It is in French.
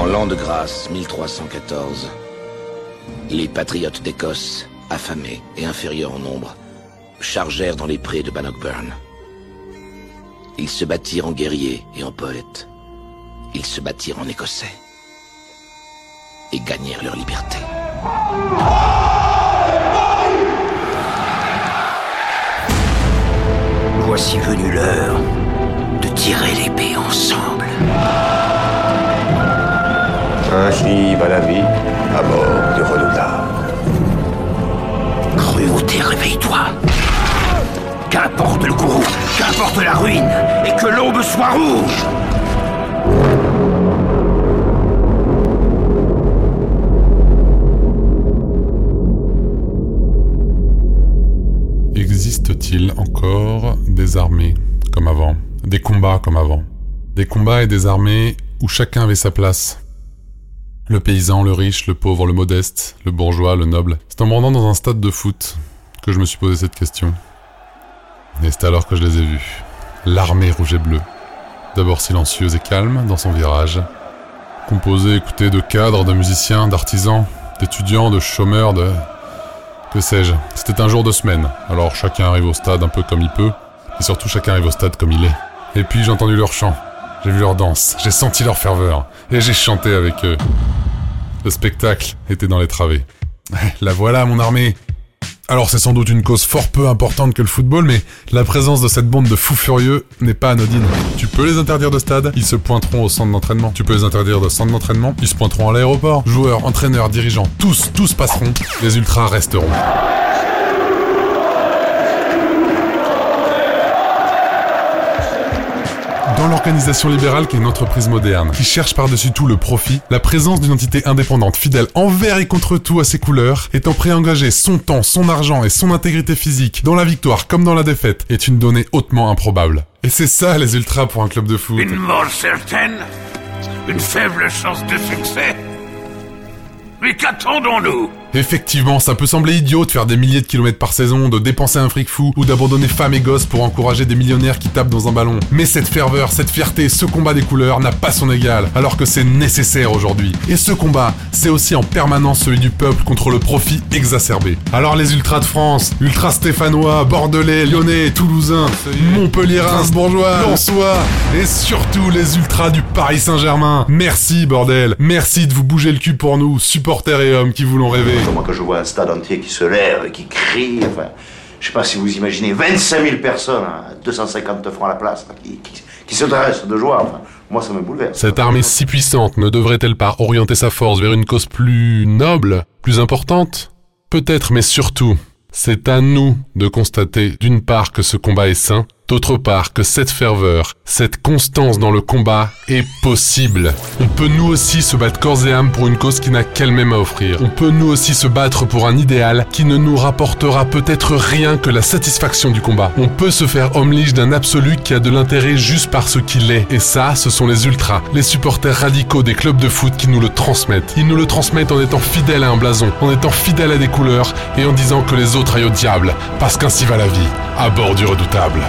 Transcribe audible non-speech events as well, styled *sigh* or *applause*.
En l'an de grâce 1314, les patriotes d'Écosse, affamés et inférieurs en nombre, chargèrent dans les prés de Bannockburn. Ils se battirent en guerriers et en poètes. Ils se battirent en Écossais. Et gagnèrent leur liberté. Voici venue l'heure de tirer l'épée ensemble. Ainsi va la vie à bord du redoutable. Cruauté, réveille-toi. Qu'importe le courroux, qu'importe la ruine, et que l'aube soit rouge. Existe-t-il encore des armées comme avant, des combats comme avant, des combats et des armées où chacun avait sa place Le paysan, le riche, le pauvre, le modeste, le bourgeois, le noble. C'est en me rendant dans un stade de foot que je me suis posé cette question. Et c'est alors que je les ai vus. L'armée rouge et bleue. D'abord silencieuse et calme dans son virage. Composée, écoutée de cadres, de musiciens, d'artisans, d'étudiants, de chômeurs, de... Que sais-je C'était un jour de semaine, alors chacun arrive au stade un peu comme il peut, et surtout chacun arrive au stade comme il est. Et puis j'ai entendu leur chant, j'ai vu leur danse, j'ai senti leur ferveur, et j'ai chanté avec eux. Le spectacle était dans les travées. *laughs* La voilà, mon armée alors c'est sans doute une cause fort peu importante que le football, mais la présence de cette bande de fous furieux n'est pas anodine. Tu peux les interdire de stade, ils se pointeront au centre d'entraînement. Tu peux les interdire de centre d'entraînement, ils se pointeront à l'aéroport. Joueurs, entraîneurs, dirigeants, tous, tous passeront. Les ultras resteront. Dans l'organisation libérale qui est une entreprise moderne, qui cherche par-dessus tout le profit, la présence d'une entité indépendante fidèle envers et contre tout à ses couleurs, étant engager son temps, son argent et son intégrité physique dans la victoire comme dans la défaite, est une donnée hautement improbable. Et c'est ça les ultras pour un club de foot. Une mort certaine Une faible chance de succès Mais qu'attendons-nous? Effectivement, ça peut sembler idiot de faire des milliers de kilomètres par saison, de dépenser un fric fou ou d'abandonner femmes et gosses pour encourager des millionnaires qui tapent dans un ballon. Mais cette ferveur, cette fierté, ce combat des couleurs n'a pas son égal, alors que c'est nécessaire aujourd'hui. Et ce combat, c'est aussi en permanence celui du peuple contre le profit exacerbé. Alors les ultras de France, ultras stéphanois, bordelais, lyonnais, toulousains, montpelliérains, bourgeois, lensois, et surtout les ultras du Paris Saint-Germain. Merci bordel, merci de vous bouger le cul pour nous, supporters et hommes qui voulons rêver. Moi, quand je vois un stade entier qui se lève et qui crie, enfin, je sais pas si vous imaginez 25 000 personnes, à 250 francs la place, qui- qui se dressent de joie, enfin, moi, ça me bouleverse. Cette armée si puissante ne devrait-elle pas orienter sa force vers une cause plus noble, plus importante? Peut-être, mais surtout, c'est à nous de constater d'une part que ce combat est sain, d'autre part que cette ferveur, cette constance dans le combat est possible. On peut nous aussi se battre corps et âme pour une cause qui n'a qu'elle-même à offrir. On peut nous aussi se battre pour un idéal qui ne nous rapportera peut-être rien que la satisfaction du combat. On peut se faire homme d'un absolu qui a de l'intérêt juste parce qu'il est. Et ça, ce sont les ultras, les supporters radicaux des clubs de foot qui nous le transmettent. Ils nous le transmettent en étant fidèles à un blason, en étant fidèles à des couleurs et en disant que les autres aillent au diable, parce qu'ainsi va la vie, à bord du redoutable.